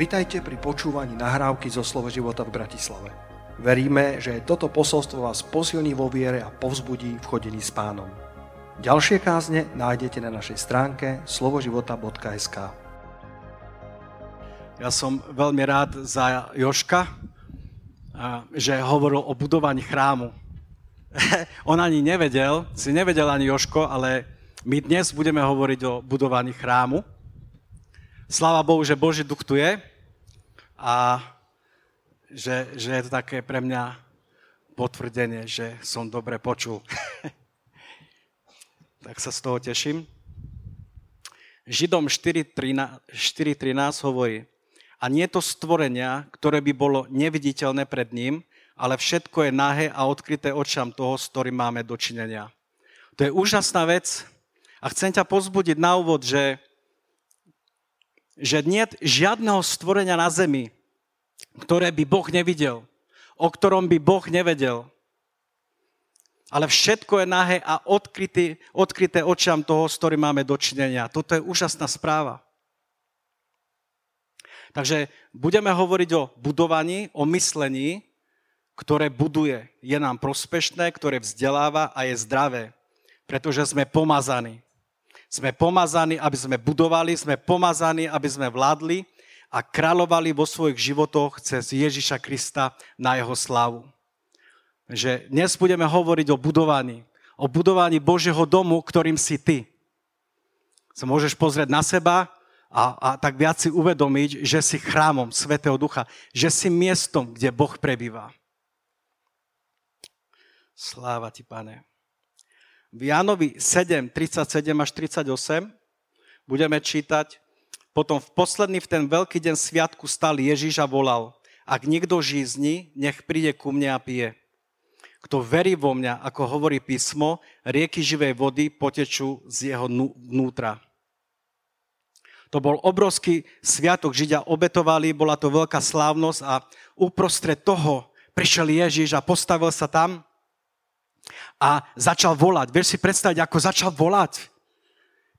Vitajte pri počúvaní nahrávky zo Slovo života v Bratislave. Veríme, že toto posolstvo vás posilní vo viere a povzbudí v chodení s pánom. Ďalšie kázne nájdete na našej stránke slovoživota.sk Ja som veľmi rád za Joška, že hovoril o budovaní chrámu. On ani nevedel, si nevedel ani Joško, ale my dnes budeme hovoriť o budovaní chrámu. Sláva Bohu, že Boží duch tu je a že, že je to také pre mňa potvrdenie, že som dobre počul. tak sa z toho teším. Židom 4.13 hovorí, a nie to stvorenia, ktoré by bolo neviditeľné pred ním, ale všetko je nahé a odkryté očam toho, s ktorým máme dočinenia. To je úžasná vec a chcem ťa pozbudiť na úvod, že že nie žiadneho stvorenia na zemi, ktoré by Boh nevidel, o ktorom by Boh nevedel. Ale všetko je nahé a odkryté, odkryté očiam toho, s ktorým máme dočinenia. Toto je úžasná správa. Takže budeme hovoriť o budovaní, o myslení, ktoré buduje, je nám prospešné, ktoré vzdeláva a je zdravé, pretože sme pomazaní. Sme pomazaní, aby sme budovali, sme pomazaní, aby sme vládli a kráľovali vo svojich životoch cez Ježiša Krista na jeho slavu. Že dnes budeme hovoriť o budovaní. O budovaní Božieho domu, ktorým si ty. Sa môžeš pozrieť na seba a, a tak viac si uvedomiť, že si chrámom Svetého Ducha, že si miestom, kde Boh prebýva. Sláva ti, pane v Jánovi 7, 37 až 38 budeme čítať, potom v posledný v ten veľký deň sviatku stal Ježiš a volal, ak niekto žízni, nech príde ku mne a pije. Kto verí vo mňa, ako hovorí písmo, rieky živej vody potečú z jeho vnútra. To bol obrovský sviatok, Židia obetovali, bola to veľká slávnosť a uprostred toho prišiel Ježiš a postavil sa tam a začal volať. Vieš si predstaviť, ako začal volať?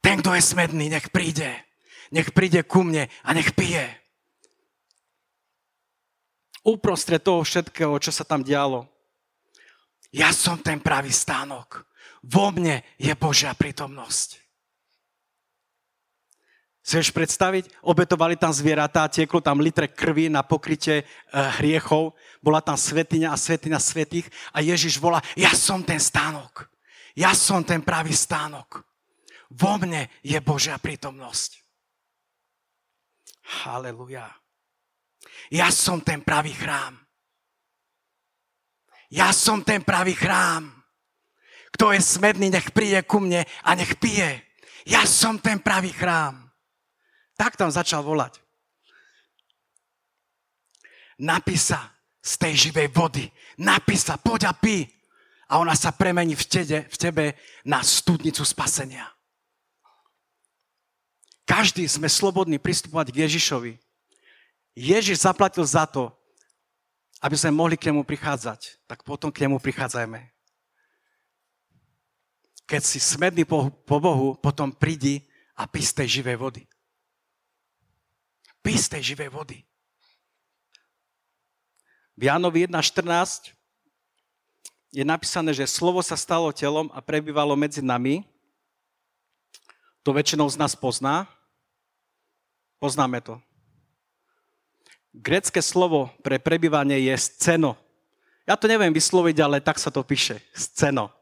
Ten, kto je smedný, nech príde. Nech príde ku mne a nech pije. Uprostred toho všetkého, čo sa tam dialo. Ja som ten pravý stánok. Vo mne je Božia prítomnosť. Chceš predstaviť? Obetovali tam zvieratá, tieklo tam litre krvi na pokrytie e, hriechov, bola tam svetiňa a svetina svetých a Ježiš volá, ja som ten stánok. Ja som ten pravý stánok. Vo mne je Božia prítomnosť. Haleluja. Ja som ten pravý chrám. Ja som ten pravý chrám. Kto je smedný, nech príde ku mne a nech pije. Ja som ten pravý chrám. Tak tam začal volať. Napísa z tej živej vody. Napísa, poď a pí. A ona sa premení v, tebe, v tebe na studnicu spasenia. Každý sme slobodní pristupovať k Ježišovi. Ježiš zaplatil za to, aby sme mohli k nemu prichádzať. Tak potom k nemu prichádzajme. Keď si smedný po Bohu, potom prídi a pí z tej živej vody. Pí z tej živej vody. V Jánovi 1.14 je napísané, že slovo sa stalo telom a prebývalo medzi nami. To väčšinou z nás pozná. Poznáme to. Grecké slovo pre prebývanie je sceno. Ja to neviem vysloviť, ale tak sa to píše. Sceno.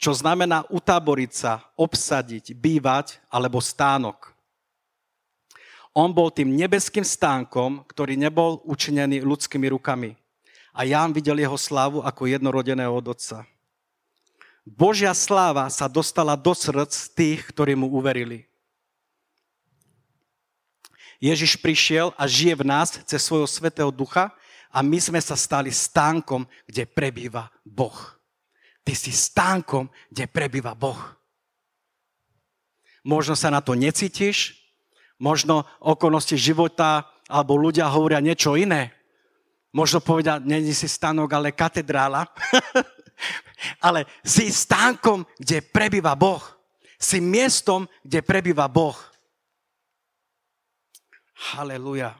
Čo znamená utáboriť sa, obsadiť, bývať alebo stánok. On bol tým nebeským stánkom, ktorý nebol učinený ľudskými rukami. A Ján videl jeho slávu ako jednorodeného od otca. Božia sláva sa dostala do srdc tých, ktorí mu uverili. Ježiš prišiel a žije v nás cez svojho svetého ducha a my sme sa stali stánkom, kde prebýva Boh. Ty si stánkom, kde prebýva Boh. Možno sa na to necítiš, Možno okolnosti života alebo ľudia hovoria niečo iné. Možno povedať, není si stánok, ale katedrála. ale si stánkom, kde prebýva Boh. Si miestom, kde prebýva Boh. Haleluja.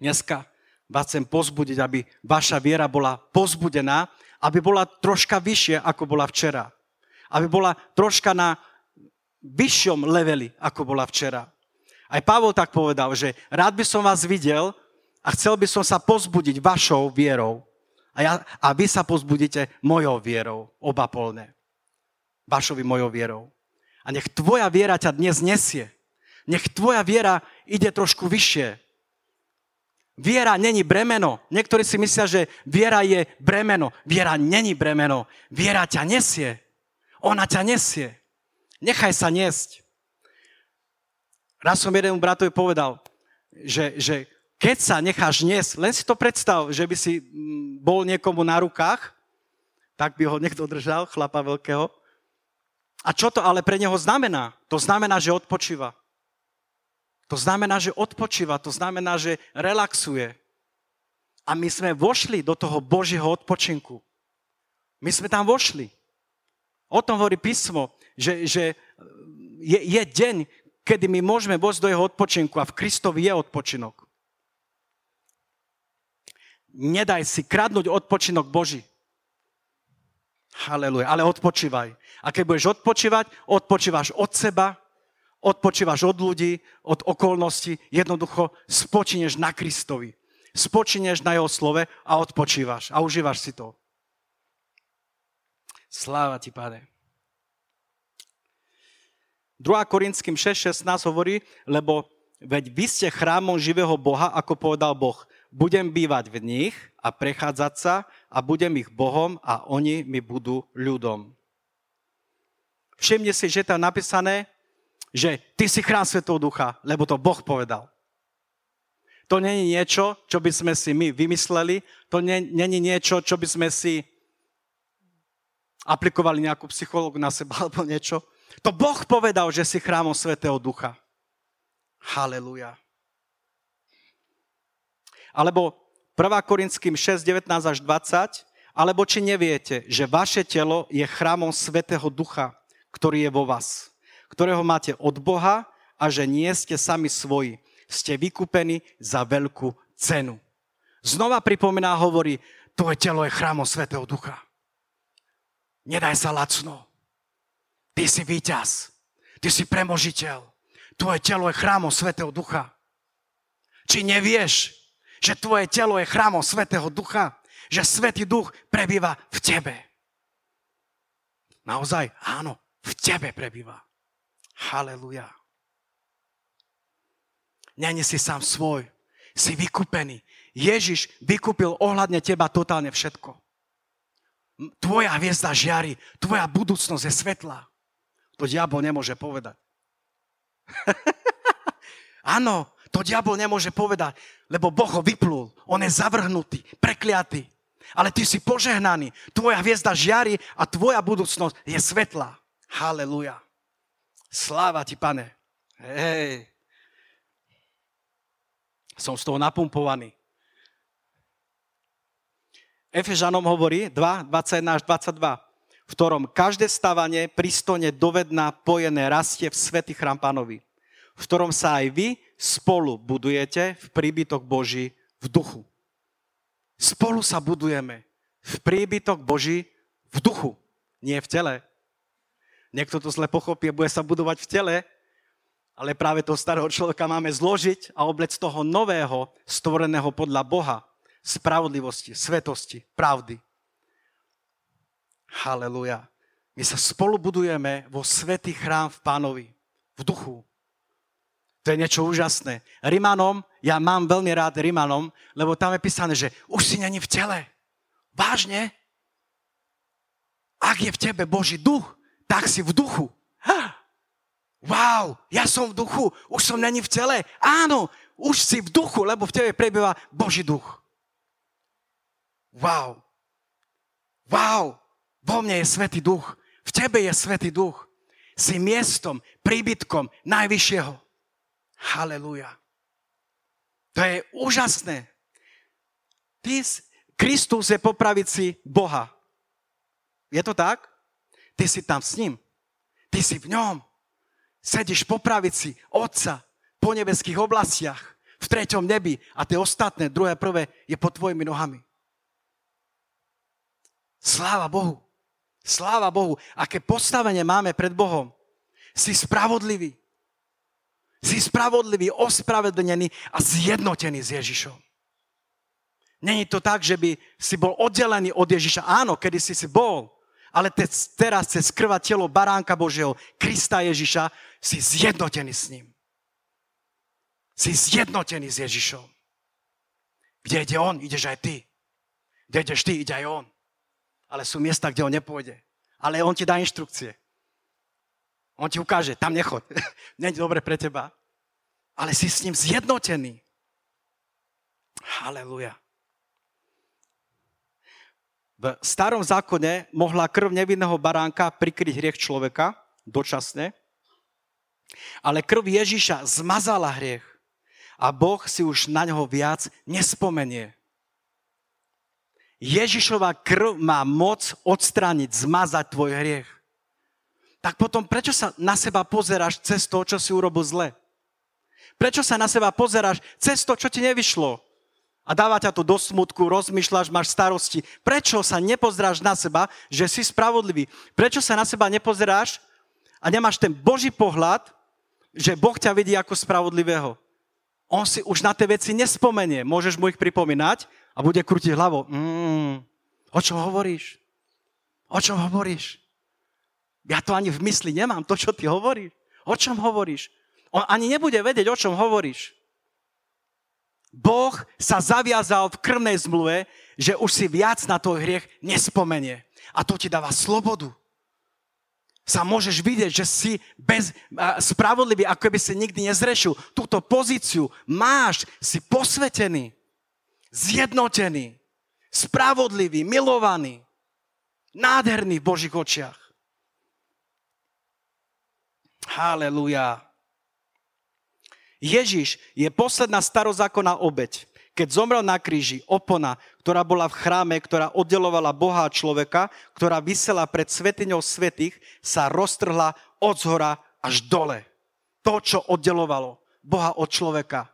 Dneska vás chcem pozbudiť, aby vaša viera bola pozbudená, aby bola troška vyššie, ako bola včera. Aby bola troška na vyššom leveli, ako bola včera. Aj Pavol tak povedal, že rád by som vás videl a chcel by som sa pozbudiť vašou vierou. A, ja, a vy sa pozbudíte mojou vierou, oba polné. Vašovi mojou vierou. A nech tvoja viera ťa dnes nesie. Nech tvoja viera ide trošku vyššie. Viera není bremeno. Niektorí si myslia, že viera je bremeno. Viera není bremeno. Viera ťa nesie. Ona ťa nesie. Nechaj sa niesť. Raz som jeden bratovi povedal, že, že keď sa necháš niesť, len si to predstav, že by si mm, bol niekomu na rukách, tak by ho niekto držal, chlapa veľkého. A čo to ale pre neho znamená? To znamená, že odpočíva. To znamená, že odpočíva, to znamená, že relaxuje. A my sme vošli do toho Božieho odpočinku. My sme tam vošli. O tom hovorí písmo, že, že je, je deň, kedy my môžeme vojsť do jeho odpočinku a v Kristovi je odpočinok. Nedaj si kradnúť odpočinok Boží. Haleluja. Ale odpočívaj. A keď budeš odpočívať, odpočívaš od seba, odpočívaš od ľudí, od okolností, jednoducho spočineš na Kristovi. Spočineš na jeho slove a odpočívaš a užívaš si to. Sláva ti, Pane. 2. Korinským 6.16 hovorí, lebo veď vy ste chrámom živého Boha, ako povedal Boh. Budem bývať v nich a prechádzať sa a budem ich Bohom a oni mi budú ľudom. Všimne si, že je tam napísané, že ty si chrám Svetého Ducha, lebo to Boh povedal. To není niečo, čo by sme si my vymysleli, to není niečo, čo by sme si aplikovali nejakú psychológu na seba alebo niečo. To Boh povedal, že si chrámom Svetého Ducha. Haleluja. Alebo 1. Korinským 6, 19 až 20, alebo či neviete, že vaše telo je chrámom Svetého Ducha, ktorý je vo vás ktorého máte od Boha a že nie ste sami svoji. Ste vykúpení za veľkú cenu. Znova pripomína, hovorí, tvoje telo je chrámom Svetého Ducha. Nedaj sa lacno. Ty si víťaz. Ty si premožiteľ. Tvoje telo je chrámom Svetého Ducha. Či nevieš, že tvoje telo je chrámom Svetého Ducha? Že Svetý Duch prebýva v tebe. Naozaj? Áno, v tebe prebýva. Haleluja. Není si sám svoj. Si vykúpený. Ježiš vykúpil ohľadne teba totálne všetko. Tvoja hviezda žiari, tvoja budúcnosť je svetlá. To diabol nemôže povedať. Áno, to diabol nemôže povedať, lebo Boh ho vyplul. On je zavrhnutý, prekliatý. Ale ty si požehnaný. Tvoja hviezda žiari a tvoja budúcnosť je svetlá. Haleluja. Sláva ti, pane. Hej. Som z toho napumpovaný. Efežanom hovorí 2, 21 až 22, v ktorom každé stavanie pristojne dovedná pojené rastie v svätý chrám pánovi, v ktorom sa aj vy spolu budujete v príbytok Boží v duchu. Spolu sa budujeme v príbytok Boží v duchu, nie v tele. Niekto to zle pochopí bude sa budovať v tele, ale práve toho starého človeka máme zložiť a oblec toho nového, stvoreného podľa Boha, spravodlivosti, svetosti, pravdy. Haleluja. My sa spolu budujeme vo svetý chrám v pánovi, v duchu. To je niečo úžasné. Rimanom, ja mám veľmi rád Rimanom, lebo tam je písané, že už si není v tele. Vážne? Ak je v tebe Boží duch, tak si v duchu. Wow, ja som v duchu, už som není v tele. Áno, už si v duchu, lebo v tebe prebýva Boží duch. Wow. Wow, vo mne je Svetý duch, v tebe je Svetý duch. Si miestom, príbytkom Najvyššieho. Halelúja. To je úžasné. Ty, Kristus je po pravici Boha. Je to tak? Ty si tam s ním. Ty si v ňom. Sedíš po pravici Otca. po nebeských oblastiach, v treťom nebi a tie ostatné, druhé, prvé, je pod tvojimi nohami. Sláva Bohu. Sláva Bohu. Aké postavenie máme pred Bohom. Si spravodlivý. Si spravodlivý, ospravedlnený a zjednotený s Ježišom. Není to tak, že by si bol oddelený od Ježiša. Áno, kedy si si bol, ale te, teraz cez krva telo baránka Božieho, Krista Ježiša, si zjednotený s ním. Si zjednotený s Ježišom. Kde ide on, ideš aj ty. Kde ideš ty, ide aj on. Ale sú miesta, kde on nepôjde. Ale on ti dá inštrukcie. On ti ukáže, tam nechod. Není dobre pre teba. Ale si s ním zjednotený. Haleluja. V starom zákone mohla krv nevinného baránka prikryť hriech človeka dočasne, ale krv Ježiša zmazala hriech a Boh si už na ňo viac nespomenie. Ježišova krv má moc odstrániť, zmazať tvoj hriech tak potom prečo sa na seba pozeráš cez to, čo si urobil zle? Prečo sa na seba pozeráš cez to, čo ti nevyšlo? A dáva ťa to do smutku, rozmýšľaš, máš starosti. Prečo sa nepozráš na seba, že si spravodlivý? Prečo sa na seba nepozeráš a nemáš ten Boží pohľad, že Boh ťa vidí ako spravodlivého? On si už na tie veci nespomenie. Môžeš mu ich pripomínať a bude krútiť hlavou. Mm, o čom hovoríš? O čom hovoríš? Ja to ani v mysli nemám, to, čo ty hovoríš. O čom hovoríš? On ani nebude vedieť, o čom hovoríš. Boh sa zaviazal v krvnej zmluve, že už si viac na tvoj hriech nespomenie. A to ti dáva slobodu. Sa môžeš vidieť, že si bez, spravodlivý, ako by si nikdy nezrešil. Túto pozíciu máš, si posvetený, zjednotený, spravodlivý, milovaný, nádherný v Božích očiach. Haleluja. Ježiš je posledná starozákonná obeď. Keď zomrel na kríži, opona, ktorá bola v chráme, ktorá oddelovala Boha a človeka, ktorá vysela pred svetiňou svetých, sa roztrhla od zhora až dole. To, čo oddelovalo Boha od človeka.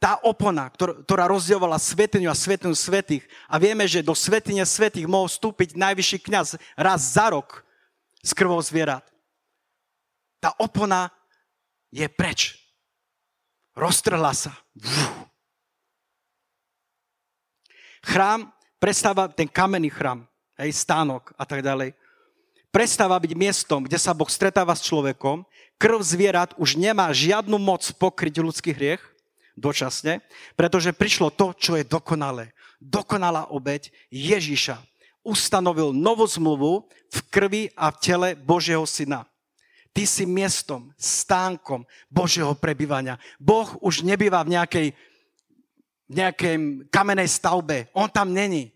Tá opona, ktorá rozdielovala svetiňu a svetinu svetých. A vieme, že do svetine svetých mohol vstúpiť najvyšší kňaz raz za rok s krvou zvierat tá opona je preč. Roztrhla sa. Chrám prestáva, ten kamenný chrám, hej, stánok a tak ďalej, prestáva byť miestom, kde sa Boh stretáva s človekom. Krv zvierat už nemá žiadnu moc pokryť ľudský hriech, dočasne, pretože prišlo to, čo je dokonalé. Dokonalá obeď Ježíša ustanovil novú zmluvu v krvi a v tele Božieho syna. Ty si miestom, stánkom Božieho prebývania. Boh už nebýva v nejakej, nejakej kamenej stavbe. On tam není.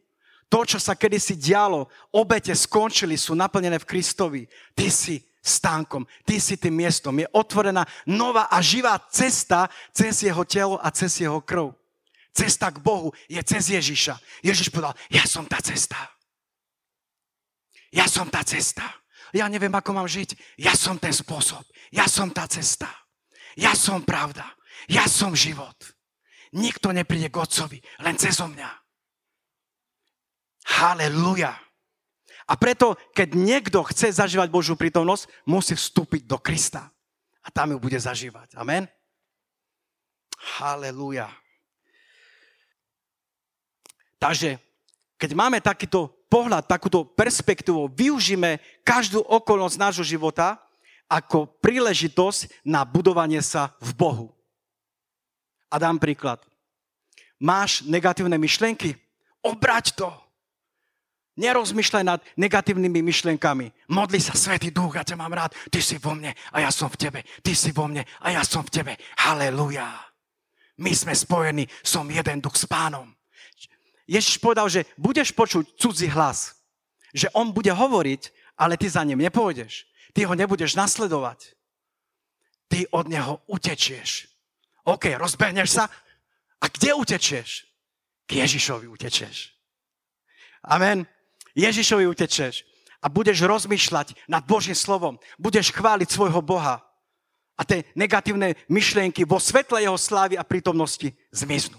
To, čo sa kedysi dialo, obete skončili, sú naplnené v Kristovi. Ty si stánkom, ty si tým miestom. Je otvorená nová a živá cesta cez jeho telo a cez jeho krv. Cesta k Bohu je cez Ježiša. Ježiš povedal, ja som tá cesta. Ja som tá cesta ja neviem, ako mám žiť. Ja som ten spôsob. Ja som tá cesta. Ja som pravda. Ja som život. Nikto nepríde k Otcovi, len cez mňa. Haleluja. A preto, keď niekto chce zažívať Božiu prítomnosť, musí vstúpiť do Krista. A tam ju bude zažívať. Amen. Haleluja. Takže, keď máme takýto pohľad, takúto perspektívu, využíme každú okolnosť nášho života ako príležitosť na budovanie sa v Bohu. A dám príklad. Máš negatívne myšlienky? Obrať to. Nerozmýšľaj nad negatívnymi myšlienkami. Modli sa, Svetý Duch, ja ťa mám rád. Ty si vo mne a ja som v tebe. Ty si vo mne a ja som v tebe. Halelujá. My sme spojení, som jeden duch s pánom. Ježiš povedal, že budeš počuť cudzí hlas. Že on bude hovoriť, ale ty za ním nepôjdeš. Ty ho nebudeš nasledovať. Ty od neho utečieš. OK, rozbehneš sa. A kde utečieš? K Ježišovi utečieš. Amen. Ježišovi utečeš a budeš rozmýšľať nad Božím slovom. Budeš chváliť svojho Boha. A tie negatívne myšlienky vo svetle jeho slávy a prítomnosti zmiznú.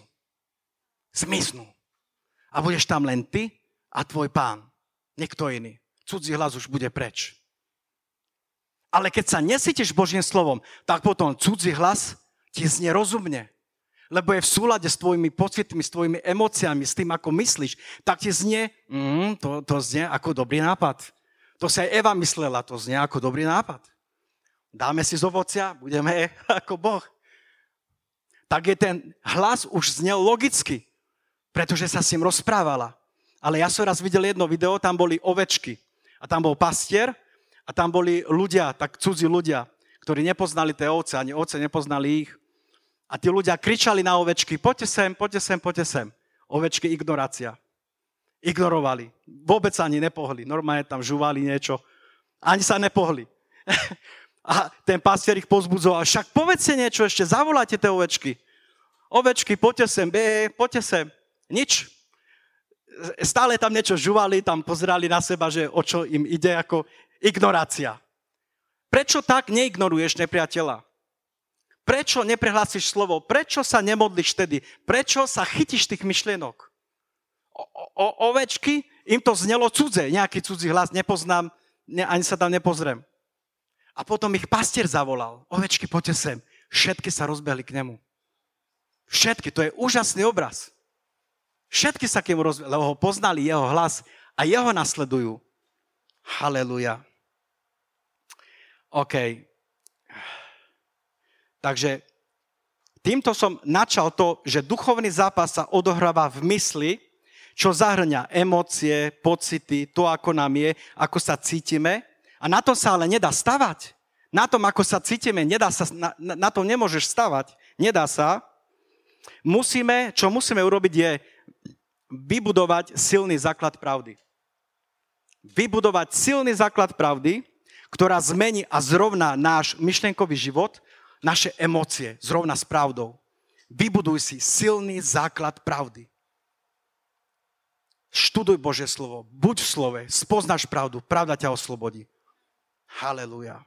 Zmiznú. A budeš tam len ty a tvoj pán. Niekto iný. Cudzí hlas už bude preč. Ale keď sa nesítiš Božím slovom, tak potom cudzí hlas ti znie rozumne. Lebo je v súlade s tvojimi pocitmi, s tvojimi emóciami, s tým, ako myslíš. Tak ti znie, mm, to, to znie ako dobrý nápad. To sa aj Eva myslela, to znie ako dobrý nápad. Dáme si z ovocia, budeme ako Boh. Tak je ten hlas už znel logicky, pretože sa s ním rozprávala. Ale ja som raz videl jedno video, tam boli ovečky. A tam bol pastier a tam boli ľudia, tak cudzí ľudia, ktorí nepoznali tie ovce, ani ovce nepoznali ich. A tí ľudia kričali na ovečky, poďte sem, poďte sem, poďte sem. Ovečky ignorácia. Ignorovali. Vôbec ani nepohli. Normálne tam žuvali niečo. Ani sa nepohli. A ten pastier ich pozbudzoval. Však povedzte niečo ešte, zavolajte tie ovečky. Ovečky, poďte sem, be, poďte sem. Nič. Stále tam niečo žuvali, tam pozerali na seba, že o čo im ide, ako Ignorácia. Prečo tak neignoruješ nepriateľa? Prečo neprehlásiš slovo? Prečo sa nemodlíš vtedy? Prečo sa chytíš tých myšlienok? O, o, ovečky, im to znelo cudze, nejaký cudzí hlas, nepoznám, ne, ani sa tam nepozriem. A potom ich pastier zavolal. Ovečky, poďte sem. Všetky sa rozbehli k nemu. Všetky, to je úžasný obraz. Všetky sa k nemu rozbehli, lebo ho poznali jeho hlas a jeho nasledujú. Haleluja. OK. Takže týmto som načal to, že duchovný zápas sa odohráva v mysli, čo zahrňa emócie, pocity, to, ako nám je, ako sa cítime. A na to sa ale nedá stavať. Na tom, ako sa cítime, nedá sa, na, na tom nemôžeš stavať. Nedá sa. Musíme, čo musíme urobiť je vybudovať silný základ pravdy vybudovať silný základ pravdy, ktorá zmení a zrovná náš myšlienkový život, naše emócie, zrovna s pravdou. Vybuduj si silný základ pravdy. Študuj Božie slovo, buď v slove, spoznáš pravdu, pravda ťa oslobodí. Haleluja.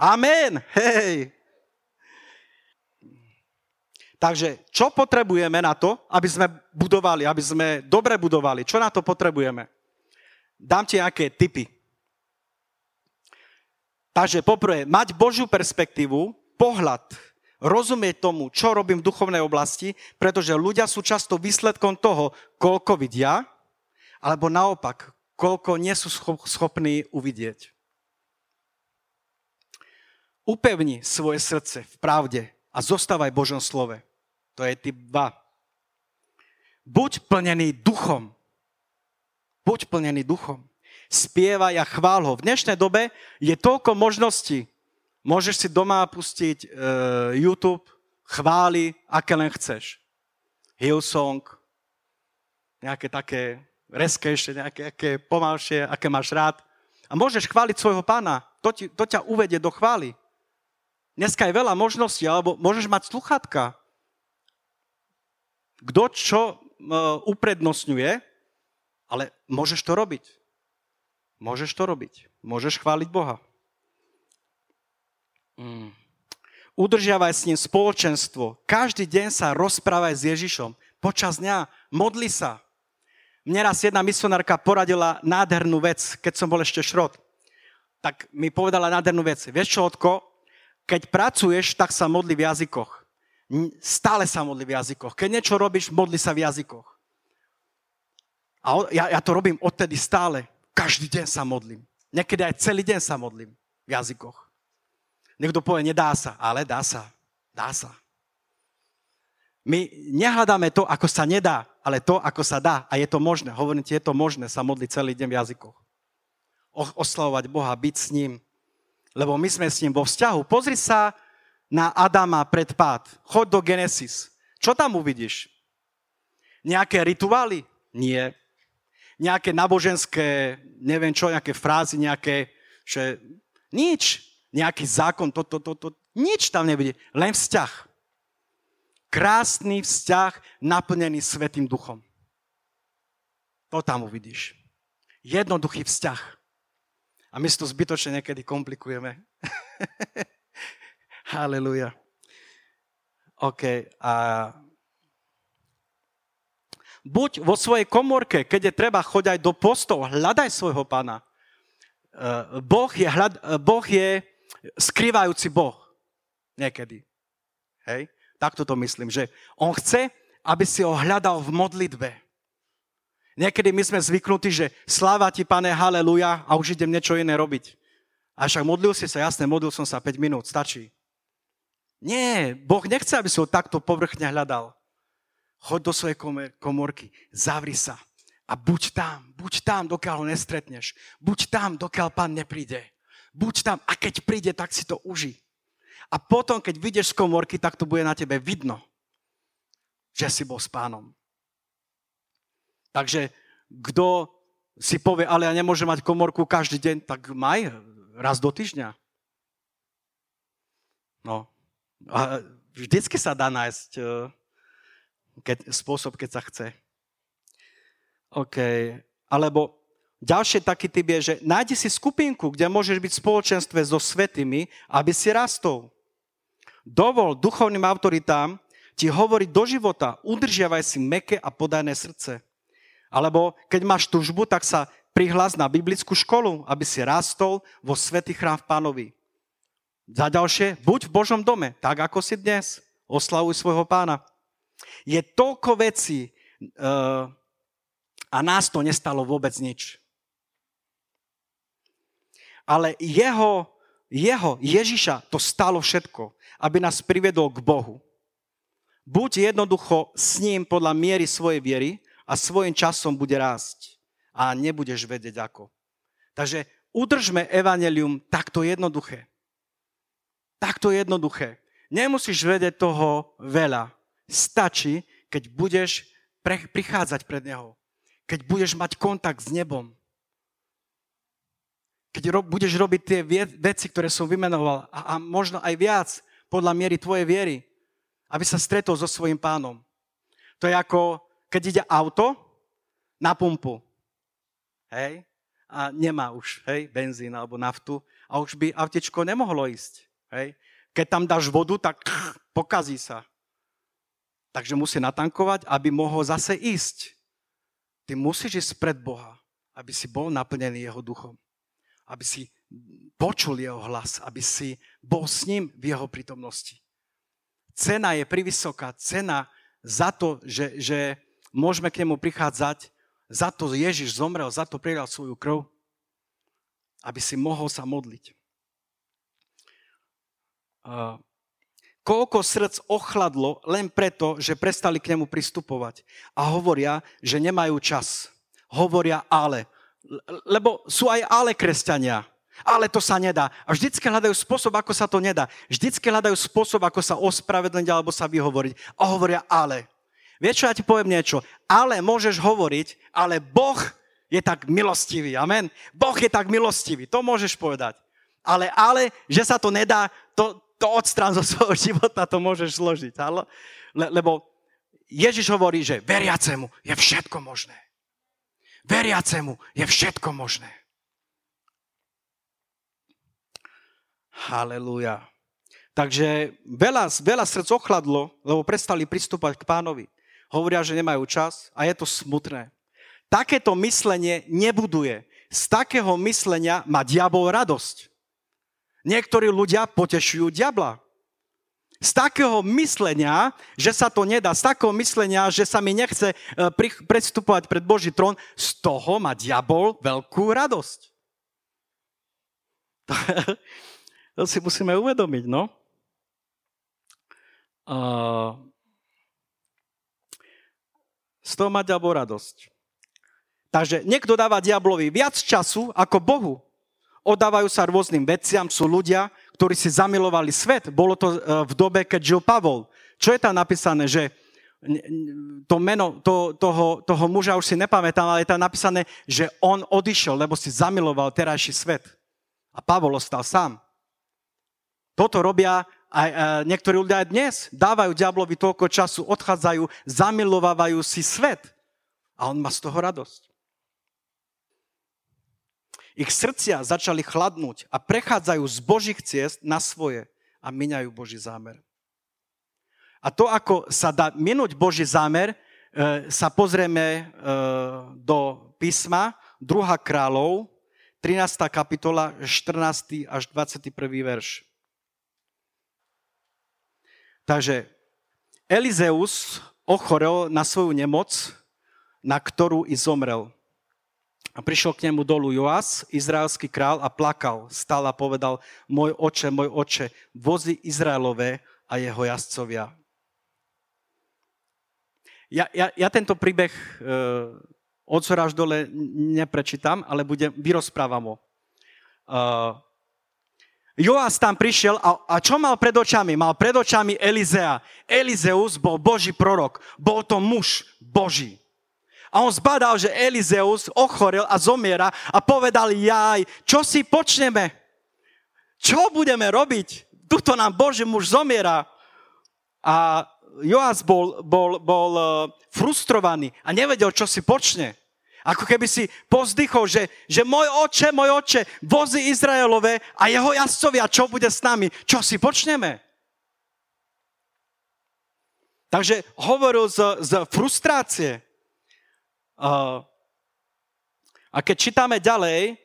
Amen. Hej. Takže čo potrebujeme na to, aby sme budovali, aby sme dobre budovali? Čo na to potrebujeme? Dám ti nejaké tipy. Takže poprvé, mať Božiu perspektívu, pohľad, rozumieť tomu, čo robím v duchovnej oblasti, pretože ľudia sú často výsledkom toho, koľko vidia, alebo naopak, koľko nie sú schopní uvidieť. Upevni svoje srdce v pravde a zostávaj Božom slove. To je typ 2. Buď plnený duchom. Buď plnený duchom. Spievaj a chvál ho. V dnešnej dobe je toľko možností. Môžeš si doma pustiť e, YouTube, chváli, aké len chceš. Hillsong, nejaké také reskejšie, nejaké, nejaké pomalšie, aké máš rád. A môžeš chváliť svojho pána. To, ti, to ťa uvedie do chvály. Dneska je veľa možností, alebo môžeš mať sluchatka. Kto čo e, uprednostňuje, ale môžeš to robiť. Môžeš to robiť. Môžeš chváliť Boha. Mm. Udržiavaj s ním spoločenstvo. Každý deň sa rozprávaj s Ježišom. Počas dňa modli sa. Mne raz jedna misionárka poradila nádhernú vec, keď som bol ešte šrot. Tak mi povedala nádhernú vec. Vieš čo, Otko? Keď pracuješ, tak sa modli v jazykoch. Stále sa modli v jazykoch. Keď niečo robíš, modli sa v jazykoch. A ja, ja to robím odtedy stále. Každý deň sa modlím. Niekedy aj celý deň sa modlím v jazykoch. Niekto povie, nedá sa, ale dá sa. Dá sa. My nehľadáme to, ako sa nedá, ale to, ako sa dá. A je to možné. Hovorím ti, je to možné sa modliť celý deň v jazykoch. oslavovať Boha, byť s ním, lebo my sme s ním vo vzťahu. Pozri sa na Adama pred pád. Choď do Genesis. Čo tam uvidíš? Nejaké rituály? Nie. Nejaké naboženské, neviem čo, nejaké frázy, nejaké, že nič. Nejaký zákon, to, to, to, nič tam nevidí. Len vzťah. Krásny vzťah naplnený Svetým duchom. To tam uvidíš. Jednoduchý vzťah. A my si to zbytočne niekedy komplikujeme. Haleluja. OK. A buď vo svojej komorke, keď je treba, choď aj do postov, hľadaj svojho pána. Eh, boh je, hľad, eh, boh je skrývajúci Boh. Niekedy. Hej? Takto to myslím, že on chce, aby si ho hľadal v modlitbe. Niekedy my sme zvyknutí, že sláva ti, pane, haleluja, a už idem niečo iné robiť. A však modlil si sa, jasne, modlil som sa 5 minút, stačí. Nie, Boh nechce, aby si ho takto povrchne hľadal. Choď do svojej komorky, zavri sa a buď tam, buď tam, dokiaľ ho nestretneš. Buď tam, dokiaľ pán nepríde. Buď tam a keď príde, tak si to uži. A potom, keď vyjdeš z komorky, tak to bude na tebe vidno, že si bol s pánom. Takže kto si povie, ale ja nemôžem mať komorku každý deň, tak maj raz do týždňa. No. A vždycky sa dá nájsť eh, keď, spôsob, keď sa chce. OK. Alebo ďalšie taký typ je, že nájdi si skupinku, kde môžeš byť v spoločenstve so svetými, aby si rastol. Dovol duchovným autoritám ti hovoriť do života, udržiavaj si meké a podajné srdce. Alebo keď máš tužbu, tak sa prihlas na biblickú školu, aby si rastol vo svetý chrám v pánovi. Za ďalšie, buď v Božom dome, tak ako si dnes. Oslavuj svojho pána. Je toľko vecí, uh, a nás to nestalo vôbec nič. Ale jeho, jeho, Ježiša, to stalo všetko, aby nás privedol k Bohu. Buď jednoducho s ním podľa miery svojej viery a svojim časom bude rásť. A nebudeš vedieť ako. Takže udržme evanelium takto jednoduché. Takto jednoduché. Nemusíš vedieť toho veľa. Stačí, keď budeš prichádzať pred Neho keď budeš mať kontakt s nebom, keď ro- budeš robiť tie veci, ktoré som vymenoval a, a možno aj viac podľa miery tvojej viery, aby sa stretol so svojím pánom. To je ako, keď ide auto na pumpu. Hej? A nemá už hej, benzín alebo naftu a už by autečko nemohlo ísť. Hej? Keď tam dáš vodu, tak pokazí sa. Takže musí natankovať, aby mohol zase ísť. Ty musíš ísť pred Boha, aby si bol naplnený Jeho duchom. Aby si počul Jeho hlas, aby si bol s ním v Jeho prítomnosti. Cena je privysoká, cena za to, že, že môžeme k nemu prichádzať, za to Ježiš zomrel, za to pridal svoju krv, aby si mohol sa modliť. Koľko srdc ochladlo len preto, že prestali k nemu pristupovať. A hovoria, že nemajú čas. Hovoria ale. Lebo sú aj ale kresťania. Ale to sa nedá. A vždycky hľadajú spôsob, ako sa to nedá. Vždycky hľadajú spôsob, ako sa ospravedlniť alebo sa vyhovoriť. A hovoria ale. Vieš čo, ja ti poviem niečo. Ale môžeš hovoriť, ale Boh je tak milostivý. Amen. Boh je tak milostivý. To môžeš povedať. Ale, ale, že sa to nedá, to, to odstrán zo svojho života, to môžeš zložiť. Ale, le, lebo Ježiš hovorí, že veriacemu je všetko možné. Veriacemu je všetko možné. Halelúja. Takže veľa, veľa srdc ochladlo, lebo prestali pristúpať k pánovi. Hovoria, že nemajú čas a je to smutné. Takéto myslenie nebuduje. Z takého myslenia má diabol radosť. Niektorí ľudia potešujú diabla. Z takého myslenia, že sa to nedá, z takého myslenia, že sa mi nechce e, predstupovať pred Boží trón, z toho má diabol veľkú radosť. To si musíme uvedomiť, no. Z toho má diabol radosť. Takže niekto dáva diablovi viac času ako Bohu oddávajú sa rôznym veciam, sú ľudia, ktorí si zamilovali svet. Bolo to e, v dobe, keď žil Pavol. Čo je tam napísané, že to meno to, toho, toho muža už si nepamätám, ale je tam napísané, že on odišiel, lebo si zamiloval terajší svet. A Pavol ostal sám. Toto robia aj e, niektorí ľudia aj dnes. Dávajú diablovi toľko času, odchádzajú, zamilovávajú si svet. A on má z toho radosť. Ich srdcia začali chladnúť a prechádzajú z Božích ciest na svoje a miňajú Boží zámer. A to, ako sa dá minúť Boží zámer, e, sa pozrieme e, do písma 2. kráľov, 13. kapitola, 14. až 21. verš. Takže Elizeus ochorel na svoju nemoc, na ktorú i zomrel. A prišiel k nemu dolu Joas, izraelský král, a plakal. Stal a povedal, môj oče, môj oče, vozy Izraelové a jeho jazdcovia. Ja, ja, ja tento príbeh e, od až dole neprečítam, ale budem, vyrozprávam ho. E, Joás tam prišiel a, a čo mal pred očami? Mal pred očami Elizea. Elizeus bol Boží prorok. Bol to muž Boží. A on zbadal, že Elizeus ochorel a zomiera a povedal, jaj, čo si počneme? Čo budeme robiť? Tuto nám Boží muž zomiera. A Joás bol, bol, bol eh, frustrovaný a nevedel, čo si počne. Ako keby si pozdychol, že, že môj oče, môj oče, vozy Izraelové a jeho jazdcovia, čo bude s nami? Čo si počneme? Takže hovoril z, z frustrácie. A keď čítame ďalej,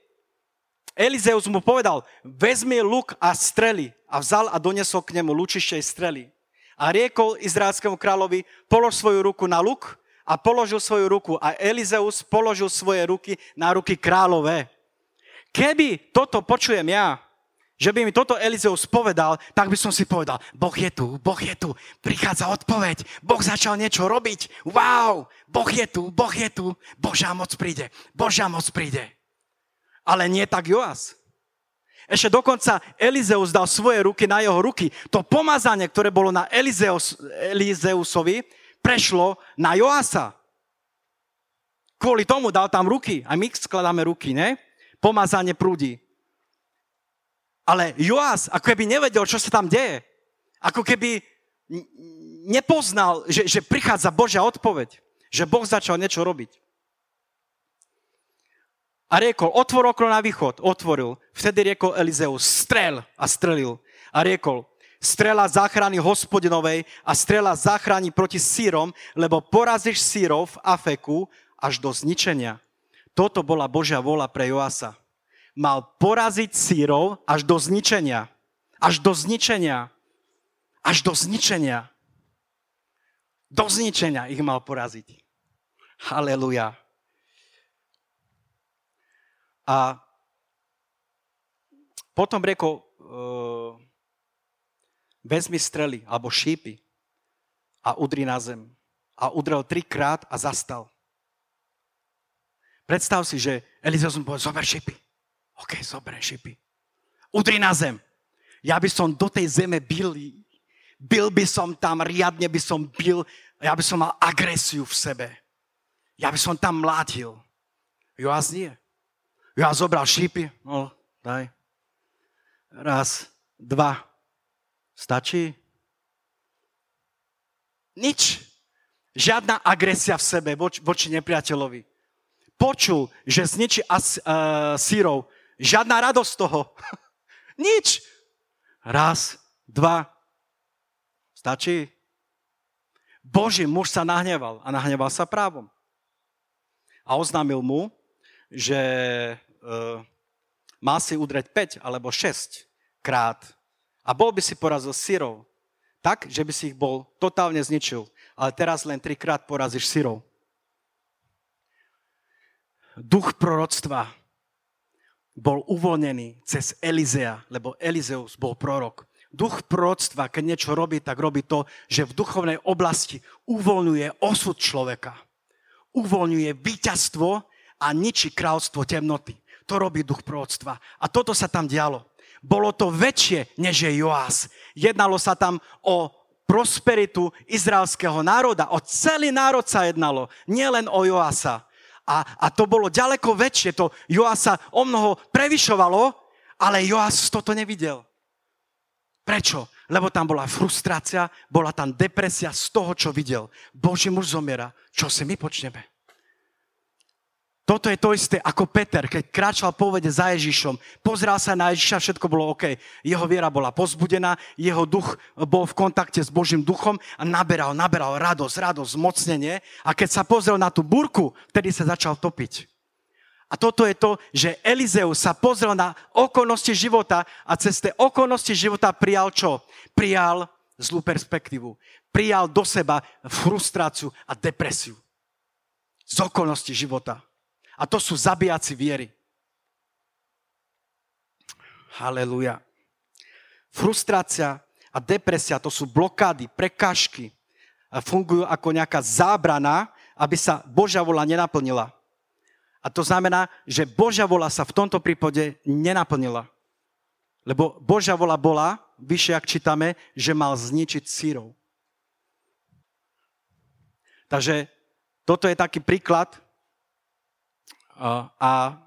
Elizeus mu povedal, vezmi luk a strely a vzal a donesol k nemu lučišej strely. A riekol izraelskému kráľovi, polož svoju ruku na luk a položil svoju ruku a Elizeus položil svoje ruky na ruky kráľové. Keby toto počujem ja, že by mi toto Elizeus povedal, tak by som si povedal, Boh je tu, Boh je tu, prichádza odpoveď, Boh začal niečo robiť, wow, Boh je tu, Boh je tu, Božá moc príde, Božá moc príde. Ale nie tak Joas. Ešte dokonca Elizeus dal svoje ruky na jeho ruky. To pomazanie, ktoré bolo na Elizeus, Elizeusovi, prešlo na Joasa. Kvôli tomu dal tam ruky. A my skladáme ruky, ne? Pomazanie prúdi. Ale Joás ako keby nevedel, čo sa tam deje. Ako keby nepoznal, že, že prichádza Božia odpoveď. Že Boh začal niečo robiť. A riekol, otvor okno na východ. Otvoril. Vtedy riekol Elizeus, strel a strelil. A riekol, strela záchrany hospodinovej a strela záchrani proti sírom, lebo porazíš sírov v Afeku až do zničenia. Toto bola Božia vola pre Joasa. Mal poraziť sírov až do zničenia. Až do zničenia. Až do zničenia. Do zničenia ich mal poraziť. Haleluja. A potom riekol, uh, vezmi strely alebo šípy a udri na zem. A udrel trikrát a zastal. Predstav si, že Elizeus mu povedal, zober šípy. OK, zober šípy. Udri na zem. Ja by som do tej zeme bil, bil by som tam, riadne by som bil, ja by som mal agresiu v sebe. Ja by som tam mlátil. Joás nie. Joás zobral šípy, no daj. Raz, dva, Stačí? Nič. Žiadna agresia v sebe voči, voči nepriateľovi. Počul, že zničí as, uh, sírov. Žiadna radosť z toho. Nič. Raz, dva. Stačí? Boží muž sa nahneval a nahneval sa právom. A oznámil mu, že uh, má si udreť 5 alebo 6 krát a bol by si porazil syrov tak, že by si ich bol totálne zničil. Ale teraz len trikrát porazíš syrov. Duch proroctva bol uvoľnený cez Elizea, lebo Elizeus bol prorok. Duch proroctva, keď niečo robí, tak robí to, že v duchovnej oblasti uvoľňuje osud človeka. Uvoľňuje víťazstvo a ničí kráľstvo temnoty. To robí duch proroctva. A toto sa tam dialo. Bolo to väčšie, než je Joás. Jednalo sa tam o prosperitu izraelského národa. O celý národ sa jednalo, nielen o Joasa. A, a to bolo ďaleko väčšie, to Joasa o mnoho prevyšovalo, ale Joás toto nevidel. Prečo? Lebo tam bola frustrácia, bola tam depresia z toho, čo videl. Boží muž zomiera. Čo si my počneme? Toto je to isté ako Peter, keď kráčal po vode za Ježišom. Pozrel sa na Ježiša, všetko bolo OK. Jeho viera bola pozbudená, jeho duch bol v kontakte s Božím duchom a naberal, naberal radosť, radosť, zmocnenie. A keď sa pozrel na tú burku, vtedy sa začal topiť. A toto je to, že Elizeus sa pozrel na okolnosti života a cez tie okolnosti života prijal čo? Prijal zlú perspektívu. Prijal do seba frustráciu a depresiu. Z okolnosti života. A to sú zabijaci viery. Haleluja. Frustrácia a depresia to sú blokády, prekážky. A fungujú ako nejaká zábrana, aby sa Božia vola nenaplnila. A to znamená, že Božia vola sa v tomto prípade nenaplnila. Lebo Božia vola bola, vyššie ak čítame, že mal zničiť sírov. Takže toto je taký príklad, a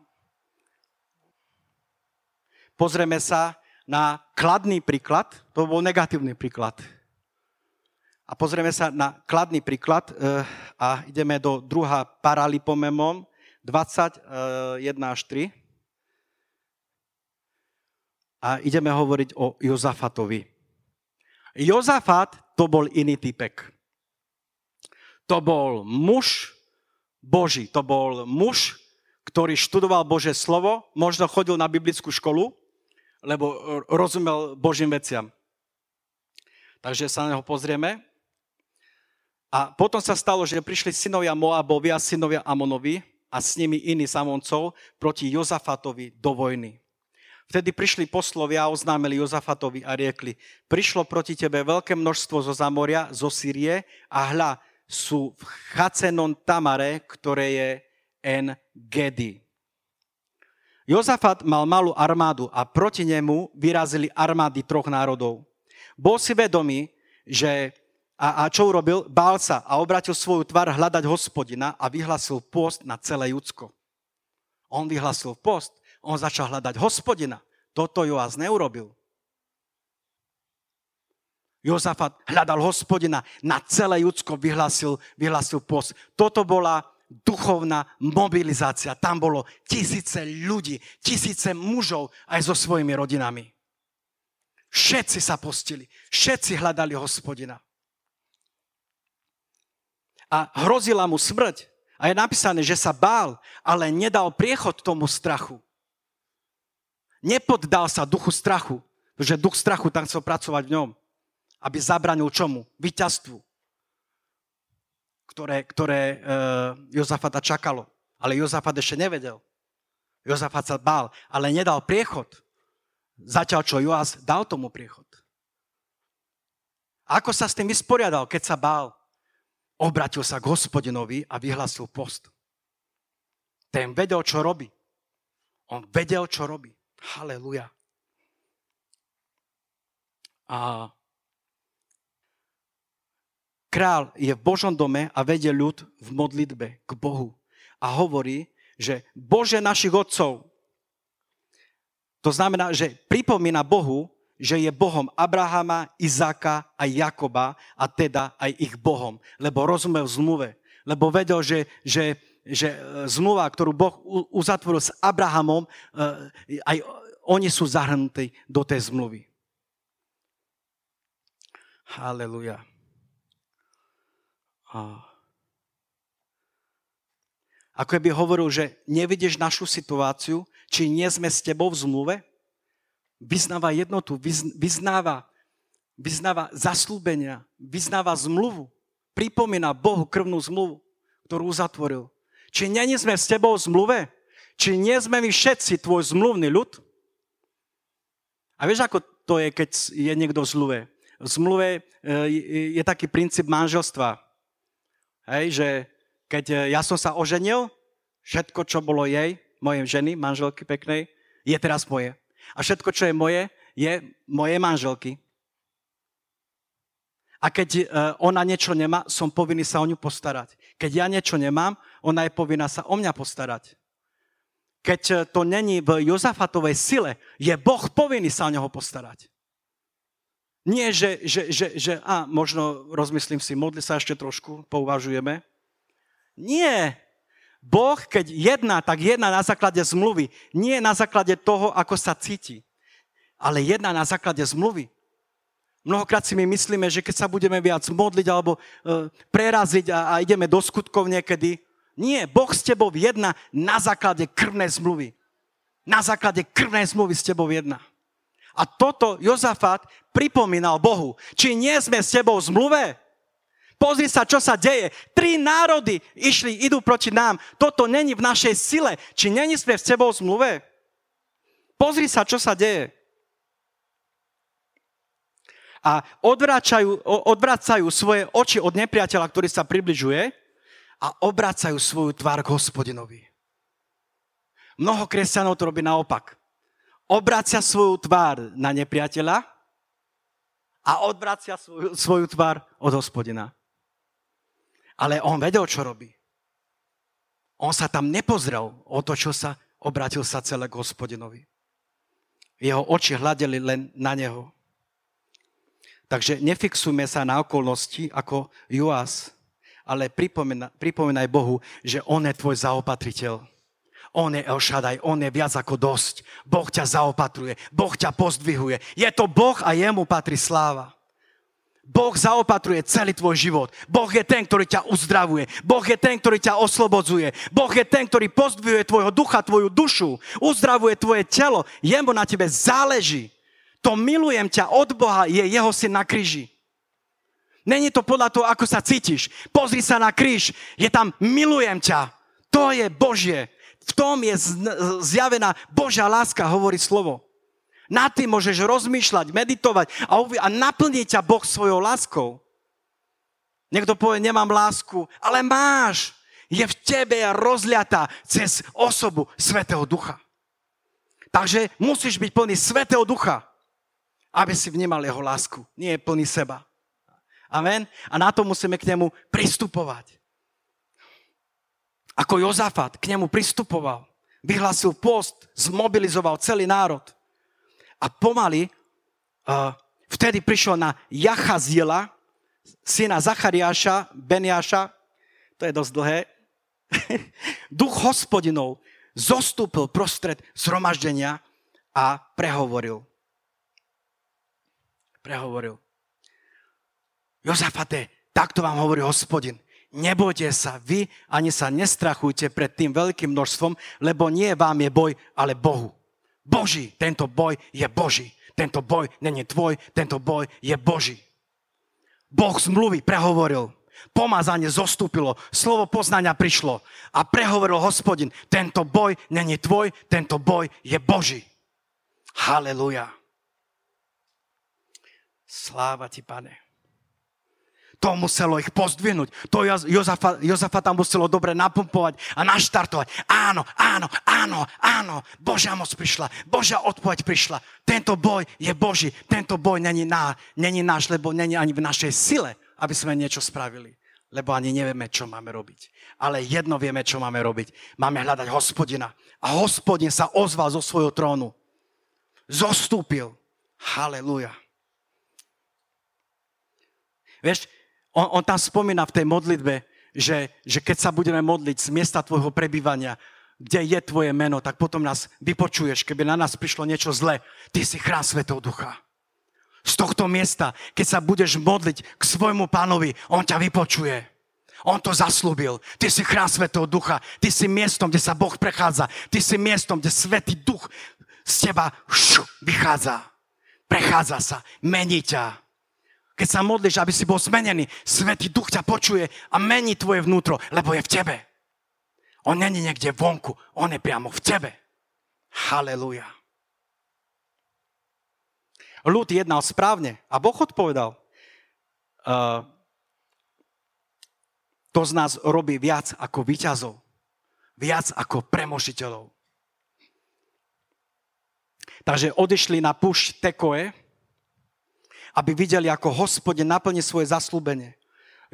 pozrieme sa na kladný príklad, to bol negatívny príklad. A pozrieme sa na kladný príklad e, a ideme do druhá Paralipomemom 21 e, až 3. A ideme hovoriť o Jozafatovi. Jozafat to bol iný typek. To bol muž Boží, to bol muž, ktorý študoval Bože slovo, možno chodil na biblickú školu, lebo rozumel Božím veciam. Takže sa na neho pozrieme. A potom sa stalo, že prišli synovia Moabovi a synovia Amonovi a s nimi iní samoncov proti Jozafatovi do vojny. Vtedy prišli poslovia a oznámili Jozafatovi a riekli, prišlo proti tebe veľké množstvo zo Zamoria, zo Syrie a hľa, sú v Chacenon Tamare, ktoré je En Gedi. Jozafat mal malú armádu a proti nemu vyrazili armády troch národov. Bol si vedomý, že a, a čo urobil? Bál sa a obratil svoju tvár hľadať hospodina a vyhlasil post na celé Judsko. On vyhlasil post, on začal hľadať hospodina. Toto Joaz neurobil. Jozafat hľadal hospodina, na celé Judsko vyhlasil, vyhlasil post. Toto bola duchovná mobilizácia. Tam bolo tisíce ľudí, tisíce mužov aj so svojimi rodinami. Všetci sa postili, všetci hľadali hospodina. A hrozila mu smrť. A je napísané, že sa bál, ale nedal priechod tomu strachu. Nepoddal sa duchu strachu, pretože duch strachu tam chcel pracovať v ňom, aby zabranil čomu? Vyťazstvu ktoré, ktoré uh, Jozafata čakalo. Ale Jozafat ešte nevedel. Jozafat sa bál, ale nedal priechod. Zatiaľ, čo Joás dal tomu priechod. Ako sa s tým vysporiadal, keď sa bál? Obratil sa k hospodinovi a vyhlasil post. Ten vedel, čo robí. On vedel, čo robí. Haleluja. A král je v Božom dome a vedie ľud v modlitbe k Bohu. A hovorí, že Bože našich otcov, to znamená, že pripomína Bohu, že je Bohom Abrahama, Izáka a Jakoba a teda aj ich Bohom, lebo rozumel zmluve, lebo vedel, že, že, že e, zmluva, ktorú Boh uzatvoril s Abrahamom, e, aj oni sú zahrnutí do tej zmluvy. Haleluja. Ako by hovoril, že nevidíš našu situáciu, či nie sme s tebou v zmluve? Vyznáva jednotu, vyznáva, vyznáva zaslúbenia, vyznáva zmluvu. Pripomína Bohu krvnú zmluvu, ktorú uzatvoril. Či nie sme s tebou v zmluve? Či nie sme my všetci tvoj zmluvný ľud? A vieš, ako to je, keď je niekto v zmluve? V zmluve e, je taký princíp manželstva. Hej, že keď e, ja som sa oženil, všetko, čo bolo jej, mojej ženy, manželky peknej, je teraz moje. A všetko, čo je moje, je moje manželky. A keď e, ona niečo nemá, som povinný sa o ňu postarať. Keď ja niečo nemám, ona je povinná sa o mňa postarať. Keď e, to není v Jozafatovej sile, je Boh povinný sa o neho postarať. Nie, že, že, že, že a možno rozmyslím si, modli sa ešte trošku, pouvažujeme. Nie. Boh, keď jedná, tak jedná na základe zmluvy. Nie na základe toho, ako sa cíti, ale jedná na základe zmluvy. Mnohokrát si my myslíme, že keď sa budeme viac modliť alebo e, preraziť a, a ideme do skutkov niekedy, nie, Boh s tebou jedna na základe krvnej zmluvy. Na základe krvnej zmluvy s tebou jedna. A toto Jozafat pripomínal Bohu. Či nie sme s tebou v zmluve? Pozri sa, čo sa deje. Tri národy išli, idú proti nám. Toto není v našej sile. Či není sme s tebou v zmluve? Pozri sa, čo sa deje a odvracajú, odvracajú svoje oči od nepriateľa, ktorý sa približuje a obracajú svoju tvár k hospodinovi. Mnoho kresťanov to robí naopak. Obracia svoju tvár na nepriateľa a odvracia svoju, svoju tvár od hospodina. Ale on vedel, čo robí. On sa tam nepozrel o to, čo sa obratil sa celé k hospodinovi. Jeho oči hľadeli len na neho. Takže nefixujme sa na okolnosti ako Joás, ale pripomínaj Bohu, že On je tvoj zaopatriteľ. On je El Shaddai, On je viac ako dosť. Boh ťa zaopatruje, Boh ťa pozdvihuje. Je to Boh a jemu patrí sláva. Boh zaopatruje celý tvoj život. Boh je ten, ktorý ťa uzdravuje. Boh je ten, ktorý ťa oslobodzuje. Boh je ten, ktorý pozdvihuje tvojho ducha, tvoju dušu. Uzdravuje tvoje telo. Jemu na tebe záleží to milujem ťa od Boha je jeho syn na kríži. Není to podľa toho, ako sa cítiš. Pozri sa na kríž, je tam milujem ťa. To je Božie. V tom je zjavená Božia láska, hovorí slovo. Na tým môžeš rozmýšľať, meditovať a, uvi- a naplniť ťa Boh svojou láskou. Niekto povie, nemám lásku, ale máš. Je v tebe rozliatá cez osobu Svetého Ducha. Takže musíš byť plný Svetého Ducha aby si vnímal jeho lásku. Nie je plný seba. Amen? A na to musíme k nemu pristupovať. Ako Jozafat k nemu pristupoval. Vyhlasil post, zmobilizoval celý národ. A pomaly uh, vtedy prišiel na Jachaziela, syna Zachariáša, Beniáša, to je dosť dlhé, duch hospodinov zostúpil prostred zhromaždenia a prehovoril prehovoril. Jozafate, takto vám hovorí hospodin. Nebojte sa, vy ani sa nestrachujte pred tým veľkým množstvom, lebo nie vám je boj, ale Bohu. Boží, tento boj je Boží. Tento boj není tvoj, tento boj je Boží. Boh zmluvy prehovoril, pomazanie zostúpilo, slovo poznania prišlo a prehovoril hospodin, tento boj není tvoj, tento boj je Boží. Haleluja. Sláva ti, pane. To muselo ich pozdvihnúť. To Jozafa, Jozafa tam muselo dobre napumpovať a naštartovať. Áno, áno, áno, áno. Božia moc prišla. Božia odpoveď prišla. Tento boj je Boží. Tento boj není, ná, není náš, lebo není ani v našej sile, aby sme niečo spravili. Lebo ani nevieme, čo máme robiť. Ale jedno vieme, čo máme robiť. Máme hľadať hospodina. A hospodin sa ozval zo svojho trónu. Zostúpil. Halelujá. Vieš, on, on tam spomína v tej modlitbe, že, že keď sa budeme modliť z miesta tvojho prebývania, kde je tvoje meno, tak potom nás vypočuješ, keby na nás prišlo niečo zlé. Ty si chrám Svetého Ducha. Z tohto miesta, keď sa budeš modliť k svojmu pánovi, on ťa vypočuje. On to zaslúbil. Ty si chrám Svetého Ducha. Ty si miestom, kde sa Boh prechádza. Ty si miestom, kde Svetý Duch z teba šu, vychádza. Prechádza sa. Mení ťa. Keď sa modlíš, aby si bol zmenený, Svetý Duch ťa počuje a mení tvoje vnútro, lebo je v tebe. On není niekde vonku, on je priamo v tebe. Halelúja. Ľud jednal správne a Boh odpovedal. Uh, to z nás robí viac ako výťazov. Viac ako premožiteľov. Takže odišli na púšť Tekoe, aby videli, ako hospodin naplní svoje zaslúbenie.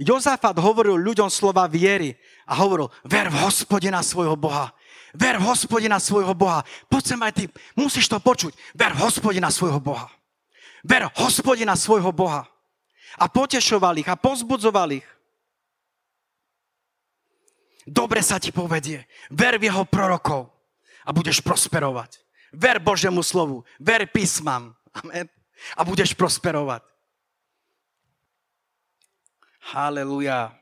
Jozafat hovoril ľuďom slova viery a hovoril, ver v hospodina svojho Boha. Ver v hospodina svojho Boha. Poď sem aj ty, musíš to počuť. Ver v hospodina svojho Boha. Ver hospodina svojho Boha. A potešoval ich a pozbudzoval ich. dobre sa ti povedie. Ver v jeho prorokov a budeš prosperovať. Ver Božiemu slovu, ver písmam. Amen. A budeš prosperovať. Haleluja.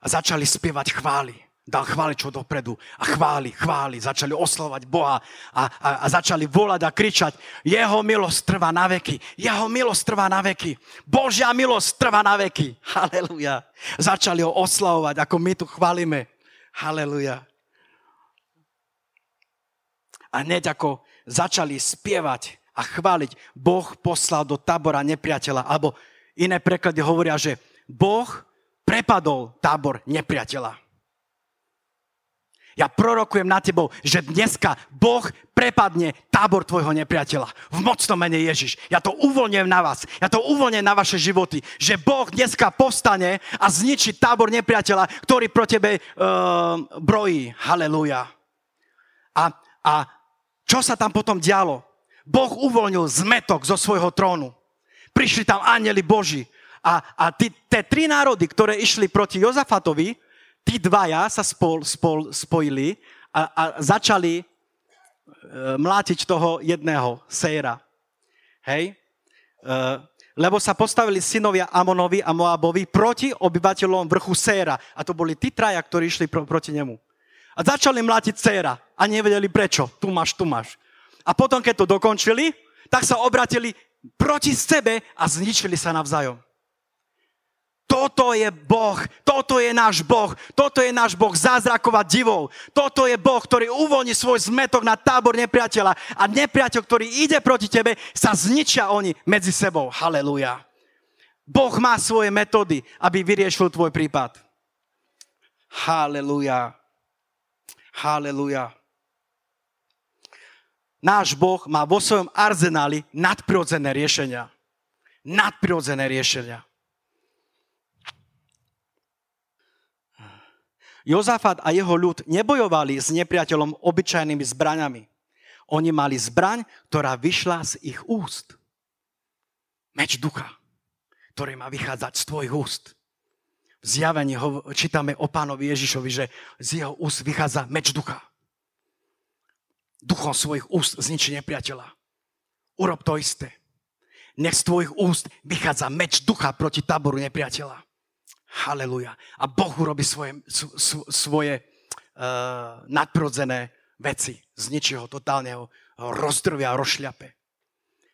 A začali spievať chvály dal chváličo dopredu a chváli, chváli, začali oslovať Boha a, a, a začali volať a kričať, jeho milosť trvá na veky, jeho milosť trvá na veky, Božia milosť trvá na veky. Haleluja. Začali ho oslavovať, ako my tu chválime. Haleluja. A hneď ako začali spievať a chváliť, Boh poslal do tábora nepriateľa, alebo iné preklady hovoria, že Boh prepadol tábor nepriateľa. Ja prorokujem na tebou, že dneska Boh prepadne tábor tvojho nepriateľa. V mocnom mene Ježiš. Ja to uvoľňujem na vás. Ja to uvoľňujem na vaše životy. Že Boh dneska povstane a zničí tábor nepriateľa, ktorý pro tebe uh, brojí. Halelúja. A, a čo sa tam potom dialo? Boh uvoľnil zmetok zo svojho trónu. Prišli tam anieli Boží. A, a tie tri národy, ktoré išli proti Jozafatovi, tí dvaja sa spol, spol, spojili a, a začali e, mlátiť toho jedného, Sejra. Hej? E, lebo sa postavili synovia Amonovi a Moabovi proti obyvateľom vrchu Séra. A to boli tí traja, ktorí išli pro, proti nemu. A začali mlátiť Séra a nevedeli prečo. Tu máš, tu máš. A potom, keď to dokončili, tak sa obratili proti sebe a zničili sa navzájom. Toto je Boh, toto je náš Boh, toto je náš Boh zázrakov a divov. Toto je Boh, ktorý uvoľní svoj zmetok na tábor nepriateľa a nepriateľ, ktorý ide proti tebe, sa zničia oni medzi sebou. Halelúja. Boh má svoje metódy, aby vyriešil tvoj prípad. Halelúja. Halelúja. Náš Boh má vo svojom arzenáli nadprirodzené riešenia. Nadprirodzené riešenia. Jozafat a jeho ľud nebojovali s nepriateľom obyčajnými zbraňami. Oni mali zbraň, ktorá vyšla z ich úst. Meč ducha, ktorý má vychádzať z tvojich úst. V zjavení ho, čítame o pánovi Ježišovi, že z jeho úst vychádza meč ducha. Duchom svojich úst zničí nepriateľa. Urob to isté. Nech z tvojich úst vychádza meč ducha proti táboru nepriateľa. Haleluja. A Boh urobí svoje, svoje uh, nadprodzené veci. Zničí ho, totálne ho rozdrvia a rozšľape.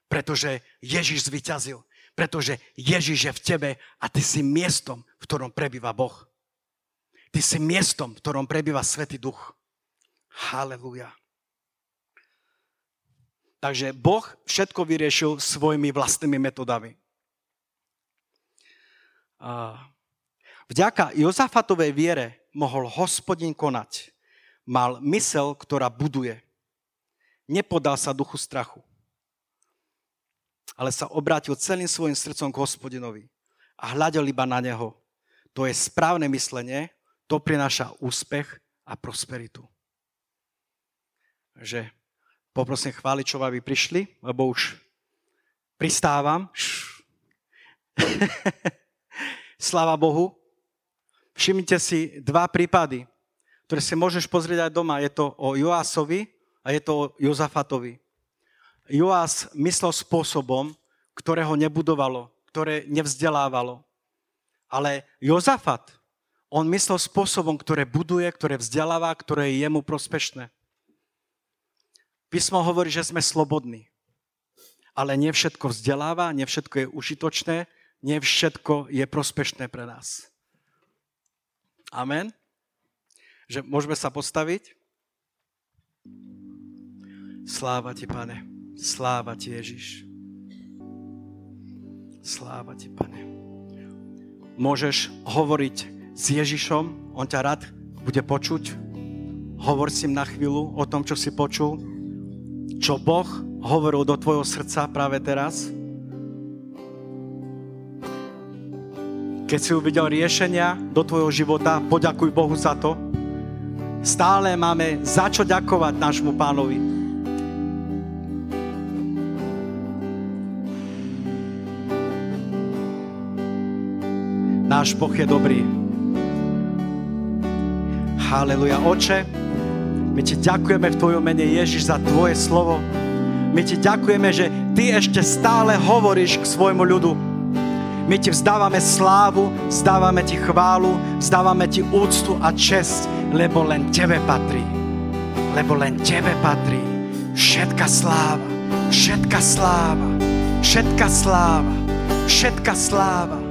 Pretože Ježiš zvyťazil. Pretože Ježiš je v tebe a ty si miestom, v ktorom prebýva Boh. Ty si miestom, v ktorom prebýva Svetý Duch. Haleluja. Takže Boh všetko vyriešil svojimi vlastnými metodami. Vďaka Jozafatovej viere mohol hospodin konať. Mal mysel, ktorá buduje. Nepodal sa duchu strachu. Ale sa obrátil celým svojim srdcom k hospodinovi a hľadel iba na neho. To je správne myslenie, to prináša úspech a prosperitu. Že poprosím chváličov, aby prišli, lebo už pristávam. Sláva Bohu. Všimnite si dva prípady, ktoré si môžeš pozrieť aj doma. Je to o Joásovi a je to o Jozafatovi. Joás myslel spôsobom, ktorého nebudovalo, ktoré nevzdelávalo. Ale Jozafat, on myslel spôsobom, ktoré buduje, ktoré vzdeláva, ktoré je jemu prospešné. Písmo hovorí, že sme slobodní. Ale nie všetko vzdeláva, nie všetko je užitočné, nie všetko je prospešné pre nás. Amen. Že môžeme sa postaviť. Sláva ti, pane. Sláva ti, Ježiš. Sláva ti, pane. Môžeš hovoriť s Ježišom, on ťa rád bude počuť. Hovor si na chvíľu o tom, čo si počul, čo Boh hovoril do tvojho srdca práve teraz. Keď si uvidel riešenia do tvojho života, poďakuj Bohu za to. Stále máme za čo ďakovať nášmu pánovi. Náš Boh je dobrý. Haleluja. Oče, my ti ďakujeme v tvojom mene Ježiš za tvoje slovo. My ti ďakujeme, že ty ešte stále hovoríš k svojmu ľudu. My ti vzdávame slávu, vzdávame ti chválu, vzdávame ti úctu a čest, lebo len tebe patrí. Lebo len tebe patrí všetka sláva, všetka sláva, všetka sláva, všetka sláva